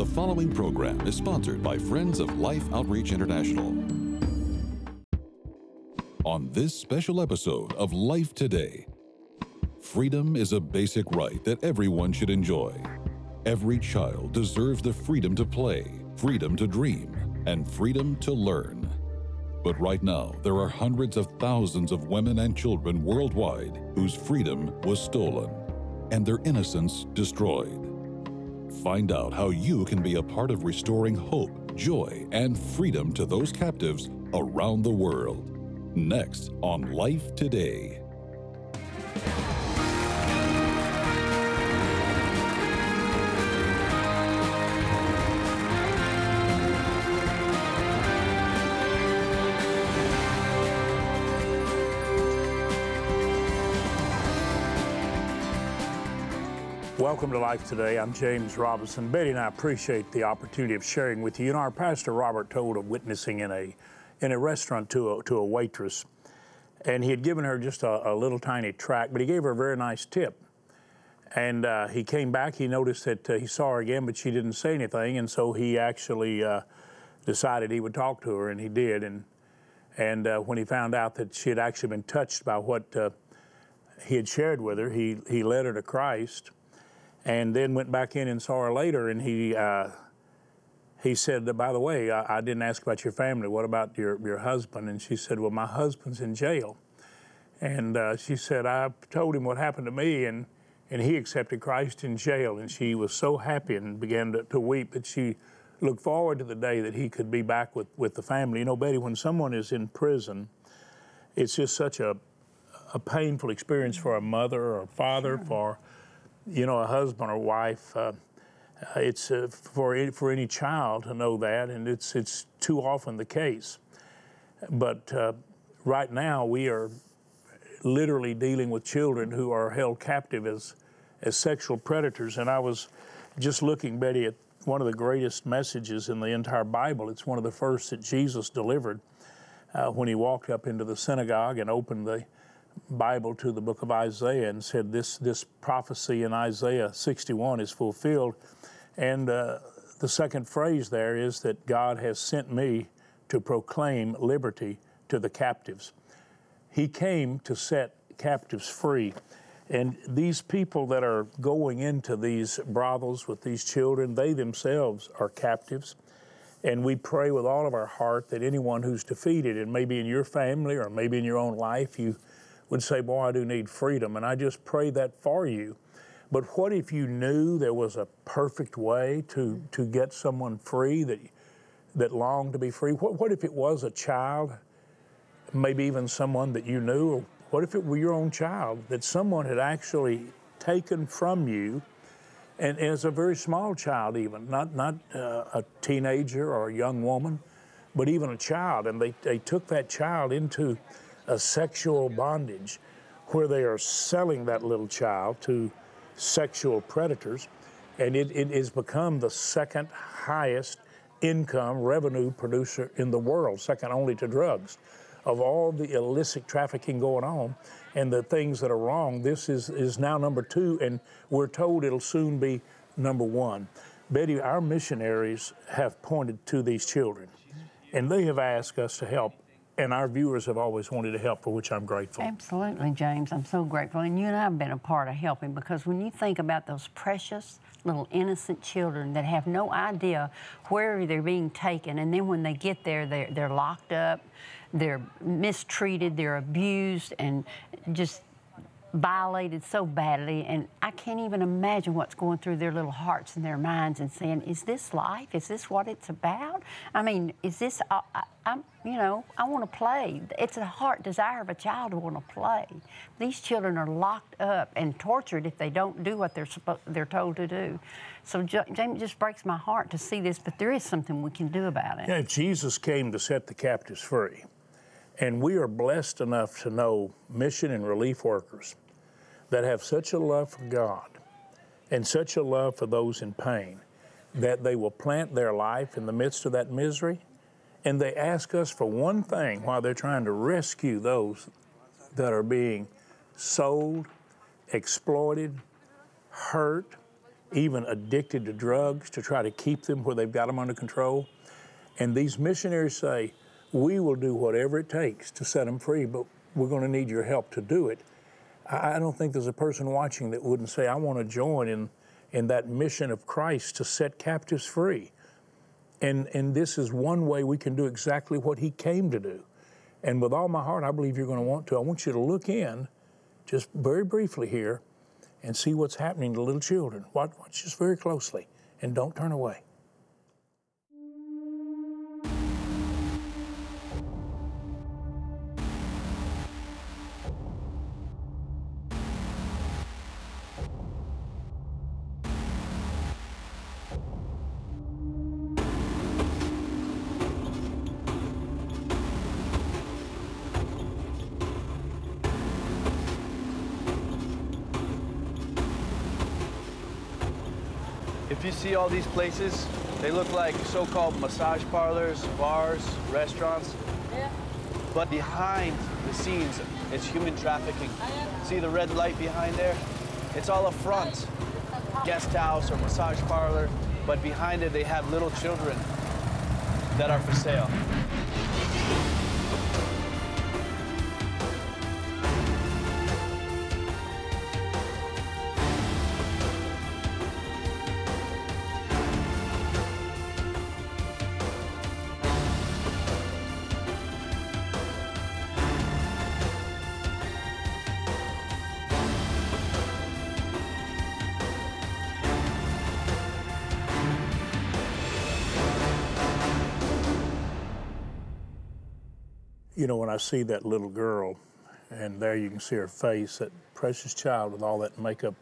The following program is sponsored by Friends of Life Outreach International. On this special episode of Life Today, freedom is a basic right that everyone should enjoy. Every child deserves the freedom to play, freedom to dream, and freedom to learn. But right now, there are hundreds of thousands of women and children worldwide whose freedom was stolen and their innocence destroyed. Find out how you can be a part of restoring hope, joy, and freedom to those captives around the world. Next on Life Today. Welcome to Life Today. I'm James Robison. Betty and I appreciate the opportunity of sharing with you. Know, our pastor Robert told of witnessing in a in a restaurant to a, to a waitress, and he had given her just a, a little tiny tract, but he gave her a very nice tip. And uh, he came back. He noticed that uh, he saw her again, but she didn't say anything, and so he actually uh, decided he would talk to her, and he did. And and uh, when he found out that she had actually been touched by what uh, he had shared with her, he he led her to Christ and then went back in and saw her later, and he uh, he said, "By the way, I, I, didn't ask about your family. What about your your husband?" And she said, "Well, my husband's in jail." And uh, she said, "I told him what happened to me, and and he accepted Christ in jail." And she was so happy and began to, to weep that she looked forward to the day that he could be back with with the family. You know, Betty, when someone is in prison, it's just such a a painful experience for a mother or a father, sure. for you know, a husband or wife. Uh, it's uh, for any, for any child to know that, and it's it's too often the case. But uh, right now, we are literally dealing with children who are held captive as as sexual predators. And I was just looking, Betty, at one of the greatest messages in the entire Bible. It's one of the first that Jesus delivered uh, when he walked up into the synagogue and opened the Bible to the book of Isaiah and said this this prophecy in Isaiah 61 is fulfilled, and uh, the second phrase there is that God has sent me to proclaim liberty to the captives. He came to set captives free. And these people that are going into these brothels with these children, they themselves are captives. And we pray with all of our heart that anyone who's defeated, and maybe in your family or maybe in your own life, you would say, Boy, I do need freedom. And I just pray that for you. But what if you knew there was a perfect way to, to get someone free that, that longed to be free? What, what if it was a child, maybe even someone that you knew? Or what if it were your own child that someone had actually taken from you? And as a very small child, even, not, not uh, a teenager or a young woman, but even a child. And they, they took that child into a sexual bondage where they are selling that little child to sexual predators, and it, it has become the second highest income revenue producer in the world, second only to drugs. Of all the illicit trafficking going on and the things that are wrong, this is, is now number two, and we're told it'll soon be number one. Betty, our missionaries have pointed to these children, and they have asked us to help and our viewers have always wanted to help, for which I'm grateful. Absolutely, James. I'm so grateful. And you and I have been a part of helping because when you think about those precious little innocent children that have no idea where they're being taken, and then when they get there, they're, they're locked up, they're mistreated, they're abused, and just violated so badly, and I can't even imagine what's going through their little hearts and their minds and saying, "Is this life? Is this what it's about? I mean, is this? Uh, I, am you know, I want to play. It's a heart desire of a child to want to play. These children are locked up and tortured if they don't do what they're supposed, they're told to do. So, James, just breaks my heart to see this, but there is something we can do about it. Yeah, Jesus came to set the captives free. And we are blessed enough to know mission and relief workers that have such a love for God and such a love for those in pain that they will plant their life in the midst of that misery. And they ask us for one thing while they're trying to rescue those that are being sold, exploited, hurt, even addicted to drugs to try to keep them where they've got them under control. And these missionaries say, We will do whatever it takes to set them free, but we're going to need your help to do it. I don't think there's a person watching that wouldn't say, I want to join in, in that mission of Christ to set captives free. And, and this is one way we can do exactly what he came to do. And with all my heart, I believe you're going to want to. I want you to look in, just very briefly here, and see what's happening to little children. Watch, watch just very closely, and don't turn away. All these places, they look like so-called massage parlors, bars, restaurants. Yeah. But behind the scenes, it's human trafficking. Oh, See the red light behind there? It's all a front, guest house or massage parlor, but behind it they have little children that are for sale. You know, when I see that little girl, and there you can see her face, that precious child with all that makeup.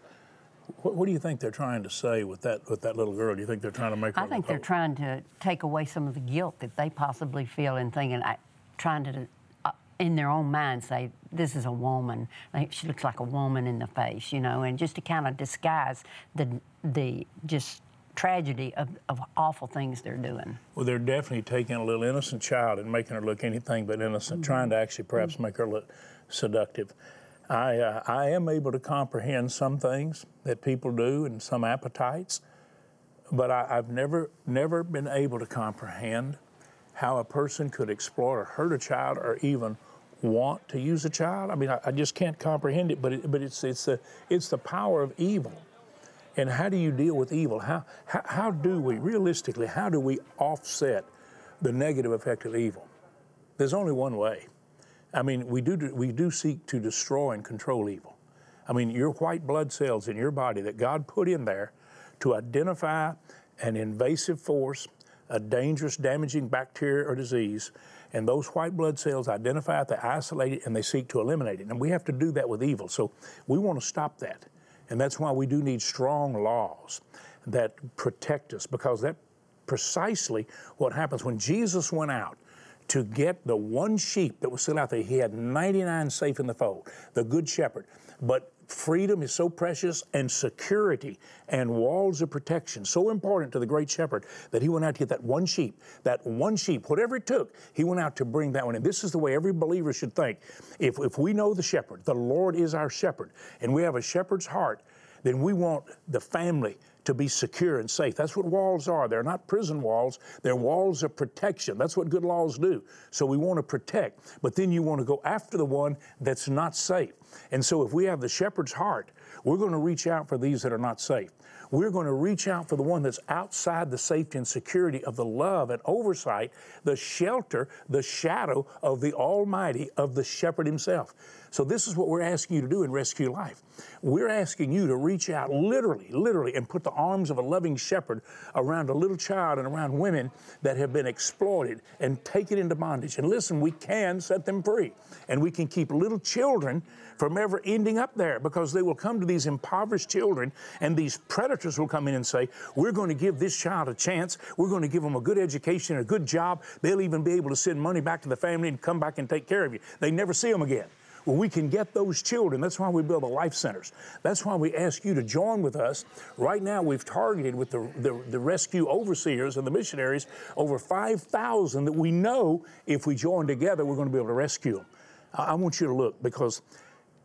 What, what do you think they're trying to say with that with that little girl? Do you think they're trying to make her? I think they're trying to take away some of the guilt that they possibly feel in thinking, I, trying to, uh, in their own mind, say this is a woman. Like, she looks like a woman in the face, you know, and just to kind of disguise the the just tragedy of, of awful things they're doing. Well, they're definitely taking a little innocent child and making her look anything but innocent, mm-hmm. trying to actually perhaps mm-hmm. make her look seductive. I, uh, I am able to comprehend some things that people do and some appetites, but I, have never, never been able to comprehend how a person could exploit or hurt a child or even want to use a child. I mean, I, I just can't comprehend it, but, it, but it's, it's, the, it's the power of evil and how do you deal with evil? How, how, how do we, realistically, how do we offset the negative effect of evil? There's only one way. I mean, we do, we do seek to destroy and control evil. I mean, your white blood cells in your body that God put in there to identify an invasive force, a dangerous, damaging bacteria or disease, and those white blood cells identify it, they isolate it, and they seek to eliminate it. And we have to do that with evil. So we want to stop that. And that's why we do need strong laws that protect us, because that precisely what happens when Jesus went out to get the one sheep that was still out there. He had 99 safe in the fold, the good shepherd. But freedom is so precious and security and walls of protection so important to the great shepherd that he went out to get that one sheep that one sheep whatever it took he went out to bring that one in this is the way every believer should think if, if we know the shepherd the lord is our shepherd and we have a shepherd's heart then we want the family to be secure and safe. That's what walls are. They're not prison walls, they're walls of protection. That's what good laws do. So we want to protect, but then you want to go after the one that's not safe. And so if we have the shepherd's heart, we're going to reach out for these that are not safe. We're going to reach out for the one that's outside the safety and security of the love and oversight, the shelter, the shadow of the Almighty, of the shepherd himself. So, this is what we're asking you to do in Rescue Life. We're asking you to reach out literally, literally, and put the arms of a loving shepherd around a little child and around women that have been exploited and taken into bondage. And listen, we can set them free. And we can keep little children from ever ending up there because they will come to these impoverished children and these predators will come in and say, We're going to give this child a chance. We're going to give them a good education, a good job. They'll even be able to send money back to the family and come back and take care of you. They never see them again. Well, we can get those children. That's why we build the life centers. That's why we ask you to join with us. Right now, we've targeted with the, the, the rescue overseers and the missionaries over 5,000 that we know if we join together, we're going to be able to rescue them. I, I want you to look because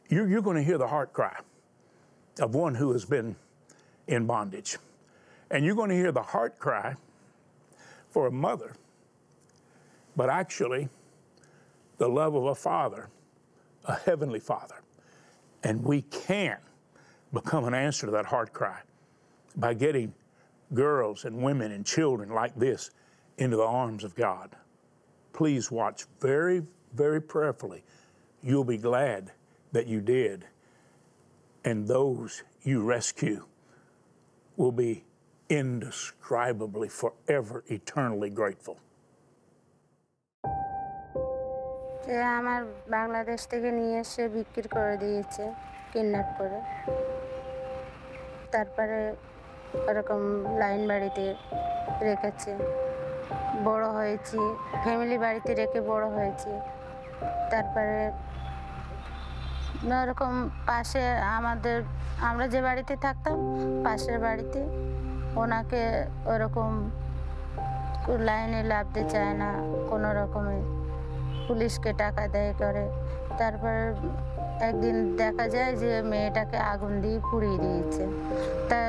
you're, you're going to hear the heart cry of one who has been in bondage. And you're going to hear the heart cry for a mother, but actually the love of a father, a heavenly father. And we can become an answer to that heart cry by getting girls and women and children like this into the arms of God. Please watch very, very prayerfully. You'll be glad that you did. And those you rescue will be indescribably, forever, eternally grateful. যে আমার বাংলাদেশ থেকে নিয়ে এসে বিক্রি করে দিয়েছে, kidnap করে। তারপরে ওরকম লাইন বাড়িতে রেখেছে। বড় হয়েছি ফ্যামিলি বাড়িতে রেখে বড় হয়েছি। তারপরে ওরকম পাশে আমাদের, আমরা যে বাড়িতে থাকতাম, পাশের বাড়িতে, ওনাকে ওরকম লাইনে লাভতে চায় না, কোনো রকমে। পুলিশকে টাকা দেয় করে। তারপর একদিন দেখা যায় যে মেয়েটাকে আগুন দিয়ে পুড়িয়ে দিয়েছে। তা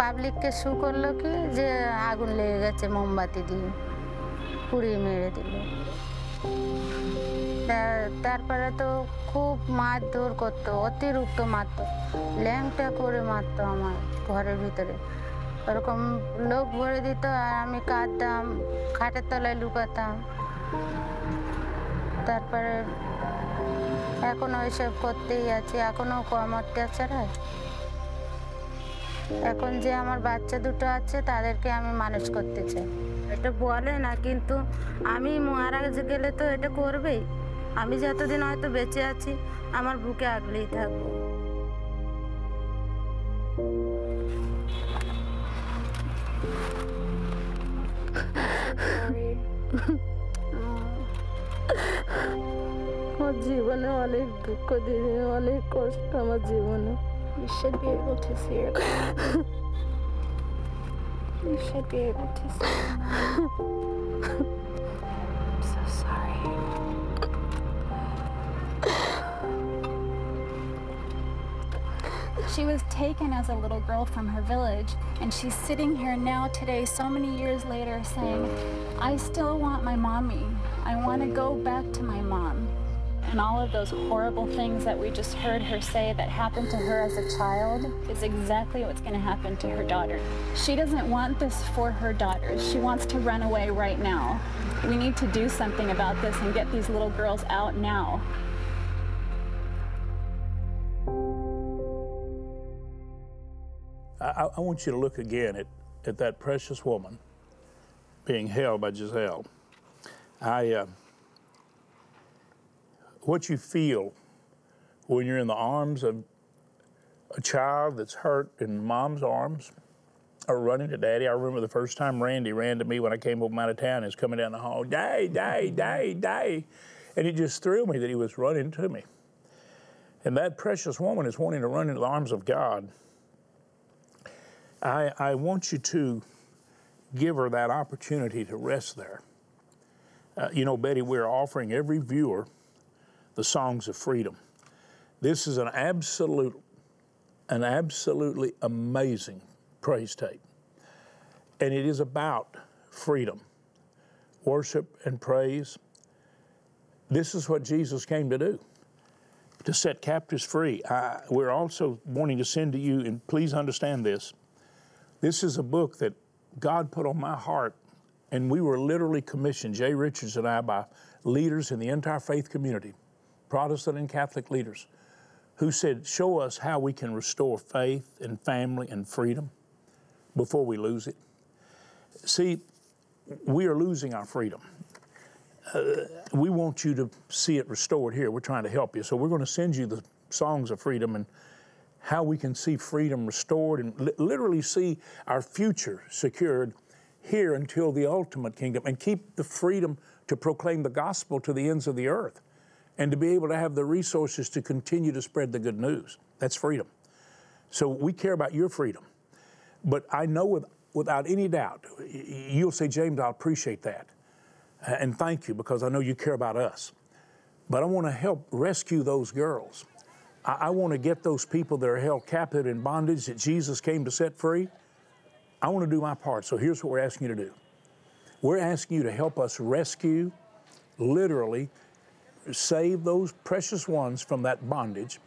পাবলিককে শু করল কি যে আগুন লেগে গেছে মোমবাতি দিয়ে, পুড়িয়ে মেরে দিল। তারপরে তো খুব মারধর করতো, অতিরিক্ত মারতো, ল্যাংটা করে মারতো আমার ঘরের ভিতরে। ওরকম লোক ভরে দিত আর আমি কাঁদতাম, খাটের তলায় লুকাতাম। তারপরে এখনও ওইসব করতেই আছি এখনও কম অত্যাচার হয় এখন যে আমার বাচ্চা দুটো আছে তাদেরকে আমি মানুষ করতে চাই। এটা বলে না কিন্তু আমি মারা গেলে তো এটা করবেই। আমি যতদিন হয়তো বেঁচে আছি আমার বুকে আগলেই থাকব। আমার জীবনে অনেক দুঃখ দিনে অনেক কষ্ট আমার জীবনে You should be able to see your You should be able to see. I'm so sorry. She was taken as a little girl from her village, and she's sitting here now today, so many years later, saying, I still want my mommy. I want to go back to my mom. And all of those horrible things that we just heard her say that happened to her as a child is exactly what's going to happen to her daughter. She doesn't want this for her daughters. She wants to run away right now. We need to do something about this and get these little girls out now. I, I want you to look again at, at that precious woman being held by Giselle. I, uh, what you feel when you're in the arms of a child that's hurt in mom's arms or running to daddy. I remember the first time Randy ran to me when I came home out of town. He was coming down the hall, day, day, day, Daddy. And it just thrilled me that he was running to me. And that precious woman is wanting to run into the arms of God. I, I want you to give her that opportunity to rest there. Uh, you know, Betty, we're offering every viewer the songs of freedom. This is an absolute, an absolutely amazing praise tape. And it is about freedom, worship and praise. This is what Jesus came to do to set captives free. I, we're also wanting to send to you, and please understand this this is a book that God put on my heart, and we were literally commissioned, Jay Richards and I, by leaders in the entire faith community, Protestant and Catholic leaders, who said, Show us how we can restore faith and family and freedom before we lose it. See, we are losing our freedom. Uh, we want you to see it restored here. We're trying to help you. So we're going to send you the songs of freedom and how we can see freedom restored and li- literally see our future secured here until the ultimate kingdom and keep the freedom to proclaim the gospel to the ends of the earth and to be able to have the resources to continue to spread the good news. That's freedom. So we care about your freedom. But I know with, without any doubt, you'll say, James, I appreciate that. And thank you because I know you care about us. But I want to help rescue those girls I, I want to get those people that are held captive in bondage that Jesus came to set free. I want to do my part. So here's what we're asking you to do we're asking you to help us rescue, literally, save those precious ones from that bondage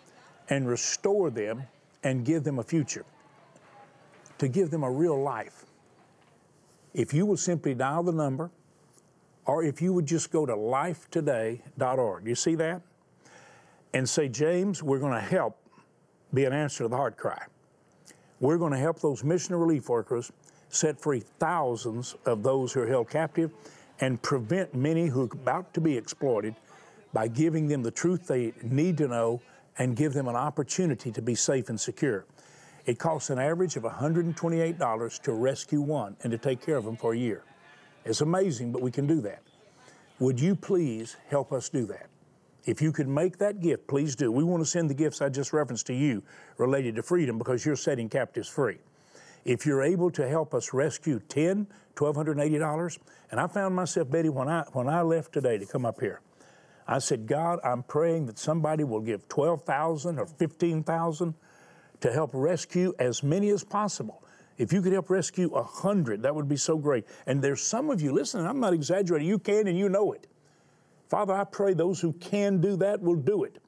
and restore them and give them a future, to give them a real life. If you will simply dial the number, or if you would just go to lifetoday.org, you see that? And say, James, we're going to help be an answer to the heart cry. We're going to help those mission relief workers set free thousands of those who are held captive and prevent many who are about to be exploited by giving them the truth they need to know and give them an opportunity to be safe and secure. It costs an average of $128 to rescue one and to take care of them for a year. It's amazing, but we can do that. Would you please help us do that? If you could make that gift, please do. We want to send the gifts I just referenced to you related to freedom because you're setting captives free. If you're able to help us rescue 10, $1,280, and I found myself, Betty, when I, when I left today to come up here, I said, God, I'm praying that somebody will give 12,000 or 15,000 to help rescue as many as possible. If you could help rescue a hundred, that would be so great. And there's some of you listening, I'm not exaggerating, you can and you know it. Father, I pray those who can do that will do it.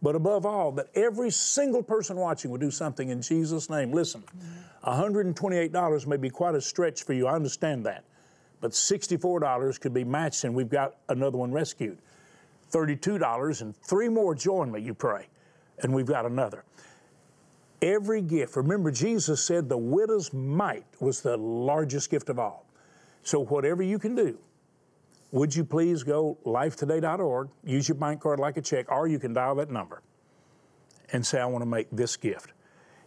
But above all, that every single person watching will do something in Jesus' name. Listen, $128 may be quite a stretch for you, I understand that. But $64 could be matched, and we've got another one rescued. $32, and three more join me, you pray, and we've got another every gift. Remember, Jesus said the widow's mite was the largest gift of all. So, whatever you can do, would you please go lifetoday.org, use your bank card like a check, or you can dial that number and say, I want to make this gift.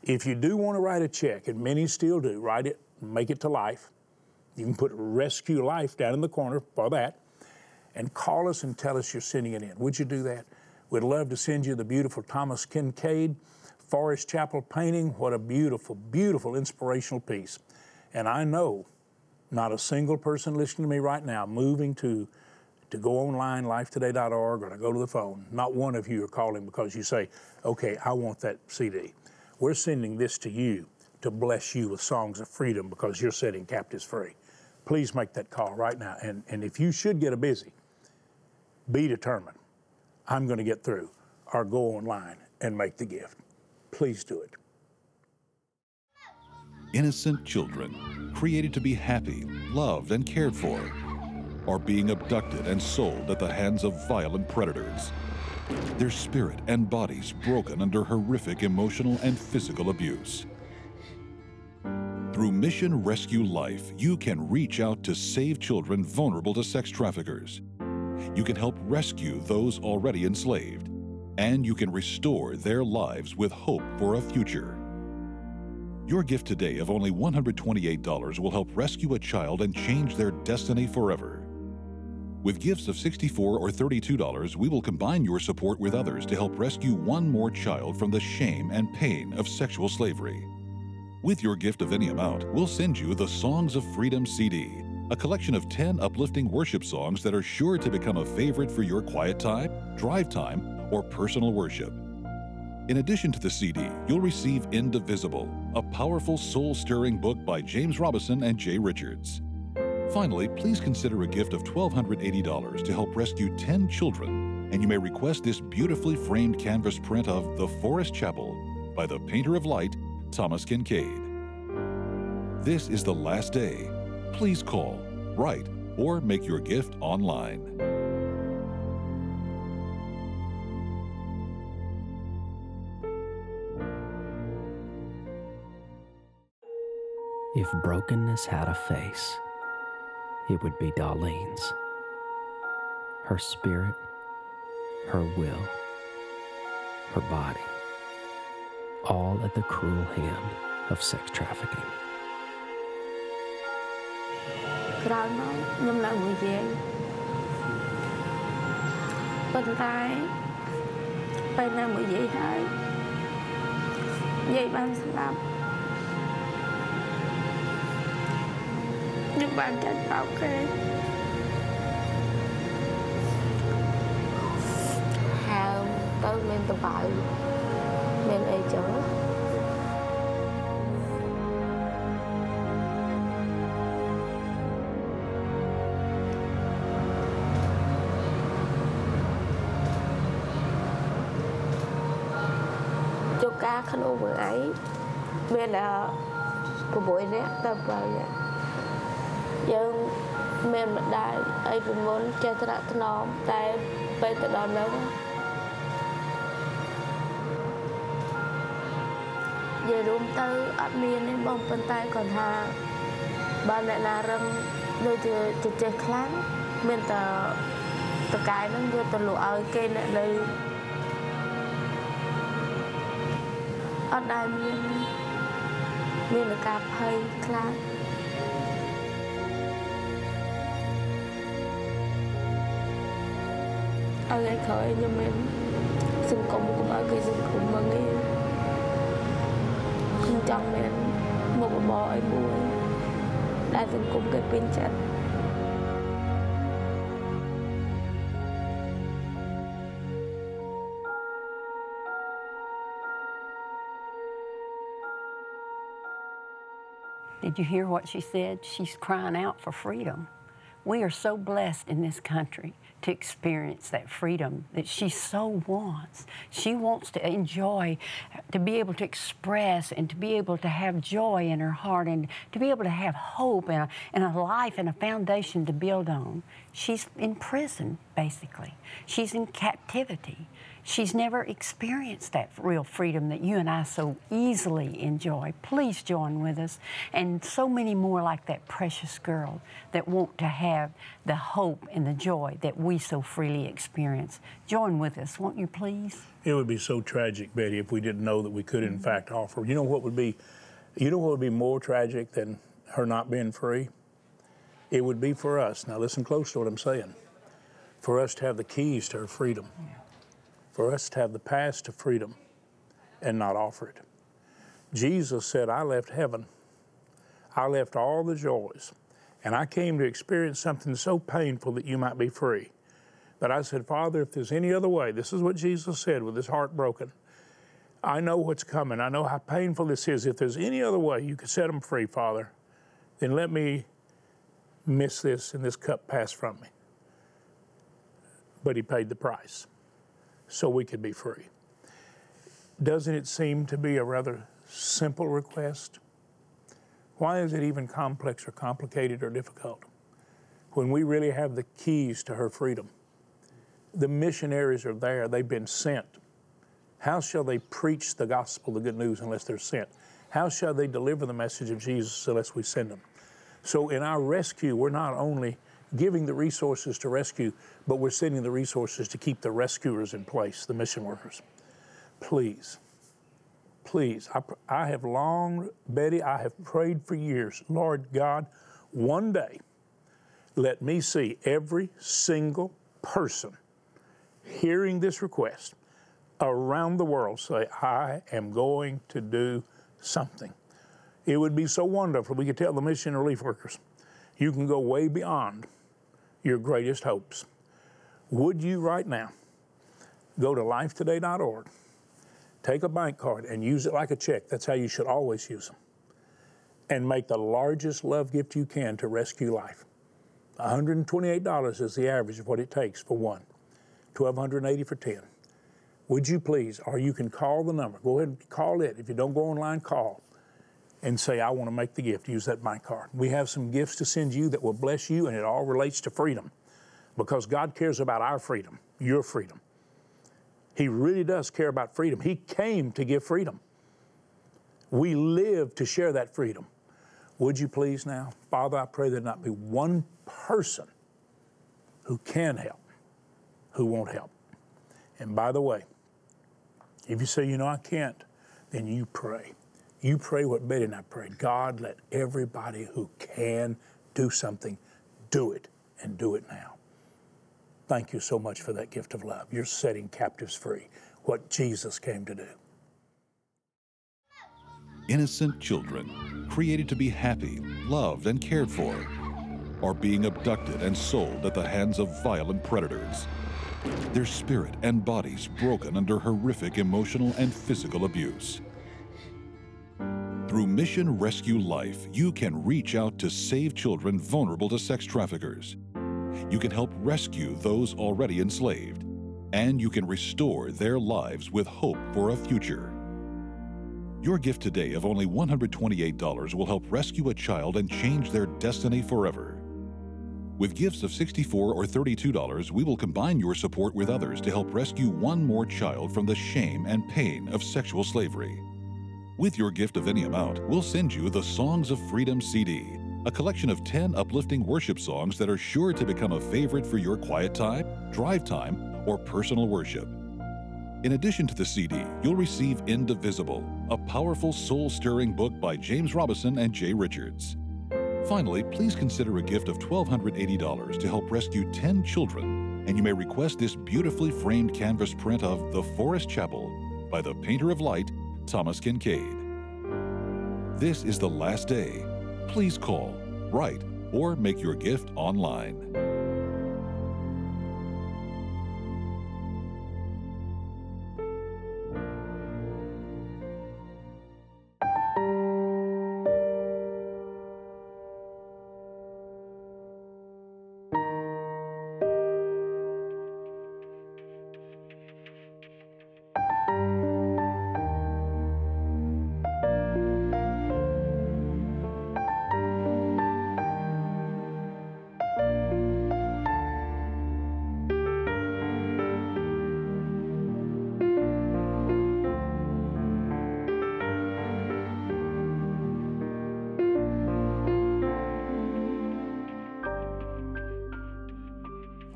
If you do want to write a check, and many still do, write it, make it to life. You can put Rescue Life down in the corner for that, and call us and tell us you're sending it in. Would you do that? We'd love to send you the beautiful Thomas Kinkade Forest Chapel painting. What a beautiful, beautiful inspirational piece. And I know not a single person listening to me right now moving to to go online, lifetoday.org, or to go to the phone, not one of you are calling because you say, okay, I want that CD. We're sending this to you to bless you with songs of freedom because you're setting captives free. Please make that call right now. And, and if you should get a busy, be determined. I'm going to get through, or go online and make the gift. Please do it. Innocent children, created to be happy, loved, and cared for, are being abducted and sold at the hands of violent predators. Their spirit and bodies broken under horrific emotional and physical abuse. Through Mission Rescue Life, you can reach out to save children vulnerable to sex traffickers. You can help rescue those already enslaved and you can restore their lives with hope for a future. Your gift today of only $128 will help rescue a child and change their destiny forever. With gifts of 64 or $32, we will combine your support with others to help rescue one more child from the shame and pain of sexual slavery. With your gift of any amount, we'll send you the Songs of Freedom CD, a collection of 10 uplifting worship songs that are sure to become a favorite for your quiet time, drive time, or personal worship. In addition to the CD, you'll receive Indivisible, a powerful soul stirring book by James Robison and Jay Richards. Finally, please consider a gift of $1,280 to help rescue 10 children, and you may request this beautifully framed canvas print of The Forest Chapel by the painter of light, Thomas Kinkade. This is the last day. Please call, write, or make your gift online. If brokenness had a face, it would be Darlene's. Her spirit, her will, her body, all at the cruel hand of sex trafficking. ច្រើនមកខ្ញុំឡើងមួយយាយប៉ុន្តែពេលនៅមួយយាយហើយយាយបានស្ដាប់ខ្ញុំបានចាត់បោកគេហើមទៅមានតបៅមានអីចឹងណា ការក្នុងមួយថ្ងៃមាន6នាក់ទៅ7នាក់យើងមានម្ដាយអីពីមុនចេះត្រាក់ថ្នមតែពេលទៅដល់នោះនិយាយរួមទៅអត់មានទេបងប៉ុន្តែគាត់ថាបើអ្នកណារឹងដូចជាជជែកខ្លាំងមានតែតកាយនឹងយកទៅលក់ឲ្យគេអ្នកនៅ អត់ដែលមានមានការភ័យខ្លាចឲ្យឲ្យក្រោយខ្ញុំមានសង្គមកុំឲ្យគេសង្គមមកនេះខ្ញុំចង់មានមុខរបរឲ្យមួយដែលសង្គមគេពេញចិត្ត Did you hear what she said? She's crying out for freedom. We are so blessed in this country to experience that freedom that she so wants. She wants to enjoy, to be able to express and to be able to have joy in her heart and to be able to have hope and a, and a life and a foundation to build on. She's in prison, basically. She's in captivity. She's never experienced that real freedom that you and I so easily enjoy. Please join with us and so many more like that precious girl that want to have the hope and the joy that we so freely experience. Join with us, won't you please? It would be so tragic, Betty, if we didn't know that we could, in mm-hmm. fact, offer. You know what would be, you know what would be more tragic than her not being free? It would be for us. Now, listen close to what I'm saying. For us to have the keys to her freedom, for us to have the path to freedom and not offer it. Jesus said, I left heaven, I left all the joys, and I came to experience something so painful that you might be free. But I said, Father, if there's any other way, this is what Jesus said with his heart broken. I know what's coming. I know how painful this is. If there's any other way you could set them free, Father, then let me miss this and this cup pass from me. But he paid the price so we could be free. Doesn't it seem to be a rather simple request? Why is it even complex or complicated or difficult when we really have the keys to her freedom? The missionaries are there, they've been sent. How shall they preach the gospel, the good news, unless they're sent? How shall they deliver the message of Jesus unless we send them? So, in our rescue, we're not only giving the resources to rescue, but we're sending the resources to keep the rescuers in place, the mission workers. Please, please, I, I have long, Betty, I have prayed for years, Lord God, one day, let me see every single person hearing this request around the world say, I am going to do something. It would be so wonderful. We could tell the mission relief workers, you can go way beyond your greatest hopes. Would you right now go to lifetoday.org, take a bank card, and use it like a check? That's how you should always use them. And make the largest love gift you can to rescue life. $128 is the average of what it takes for one. $1,280 for 10. Would you please, or you can call the number. Go ahead and call it. If you don't go online, call and say, I want to make the gift. Use that bank card. We have some gifts to send you that will bless you, and it all relates to freedom because God cares about our freedom, your freedom. He really does care about freedom. He came to give freedom. We live to share that freedom. Would you please now? Father, I pray there not be one person who can help who won't help. And by the way, if you say, you know, I can't, then you pray. You pray what Betty and I prayed. God, let everybody who can do something do it and do it now. Thank you so much for that gift of love. You're setting captives free, what Jesus came to do. Innocent children, created to be happy, loved, and cared for, are being abducted and sold at the hands of violent predators. their spirit and bodies broken under horrific emotional and physical abuse. Through Mission Rescue Life, you can reach out to save children vulnerable to sex traffickers. You can help rescue those already enslaved, and you can restore their lives with hope for a future. Your gift today of only $128 will help rescue a child and change their destiny forever. With gifts of 64 or $32, we will combine your support with others to help rescue one more child from the shame and pain of sexual slavery. With your gift of any amount, we'll send you the Songs of Freedom CD, a collection of 10 uplifting worship songs that are sure to become a favorite for your quiet time, drive time, or personal worship. In addition to the CD, you'll receive Indivisible, a powerful soul stirring book by James Robison and Jay Richards. Finally, please consider a gift of $1,280 to help rescue 10 children, and you may request this beautifully framed canvas print of The Forest Chapel by the painter of light, Thomas Kinkade. This is the last day. Please call, write, or make your gift online.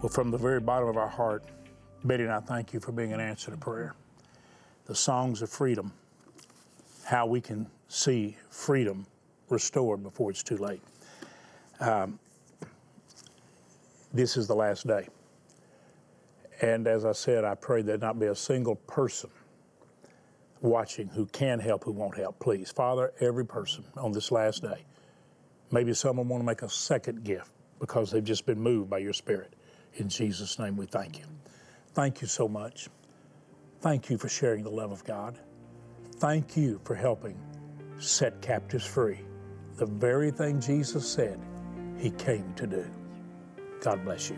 Well, from the very bottom of our heart, Betty and I thank you for being an answer to prayer. The songs of freedom, how we can see freedom restored before it's too late. Um, this is the last day. And as I said, I pray there not be a single person watching who can help, who won't help. Please, Father, every person on this last day, maybe someone want to make a second gift because they've just been moved by your Spirit. In Jesus' name, we thank you. Thank you so much. Thank you for sharing the love of God. Thank you for helping set captives free. The very thing Jesus said he came to do. God bless you.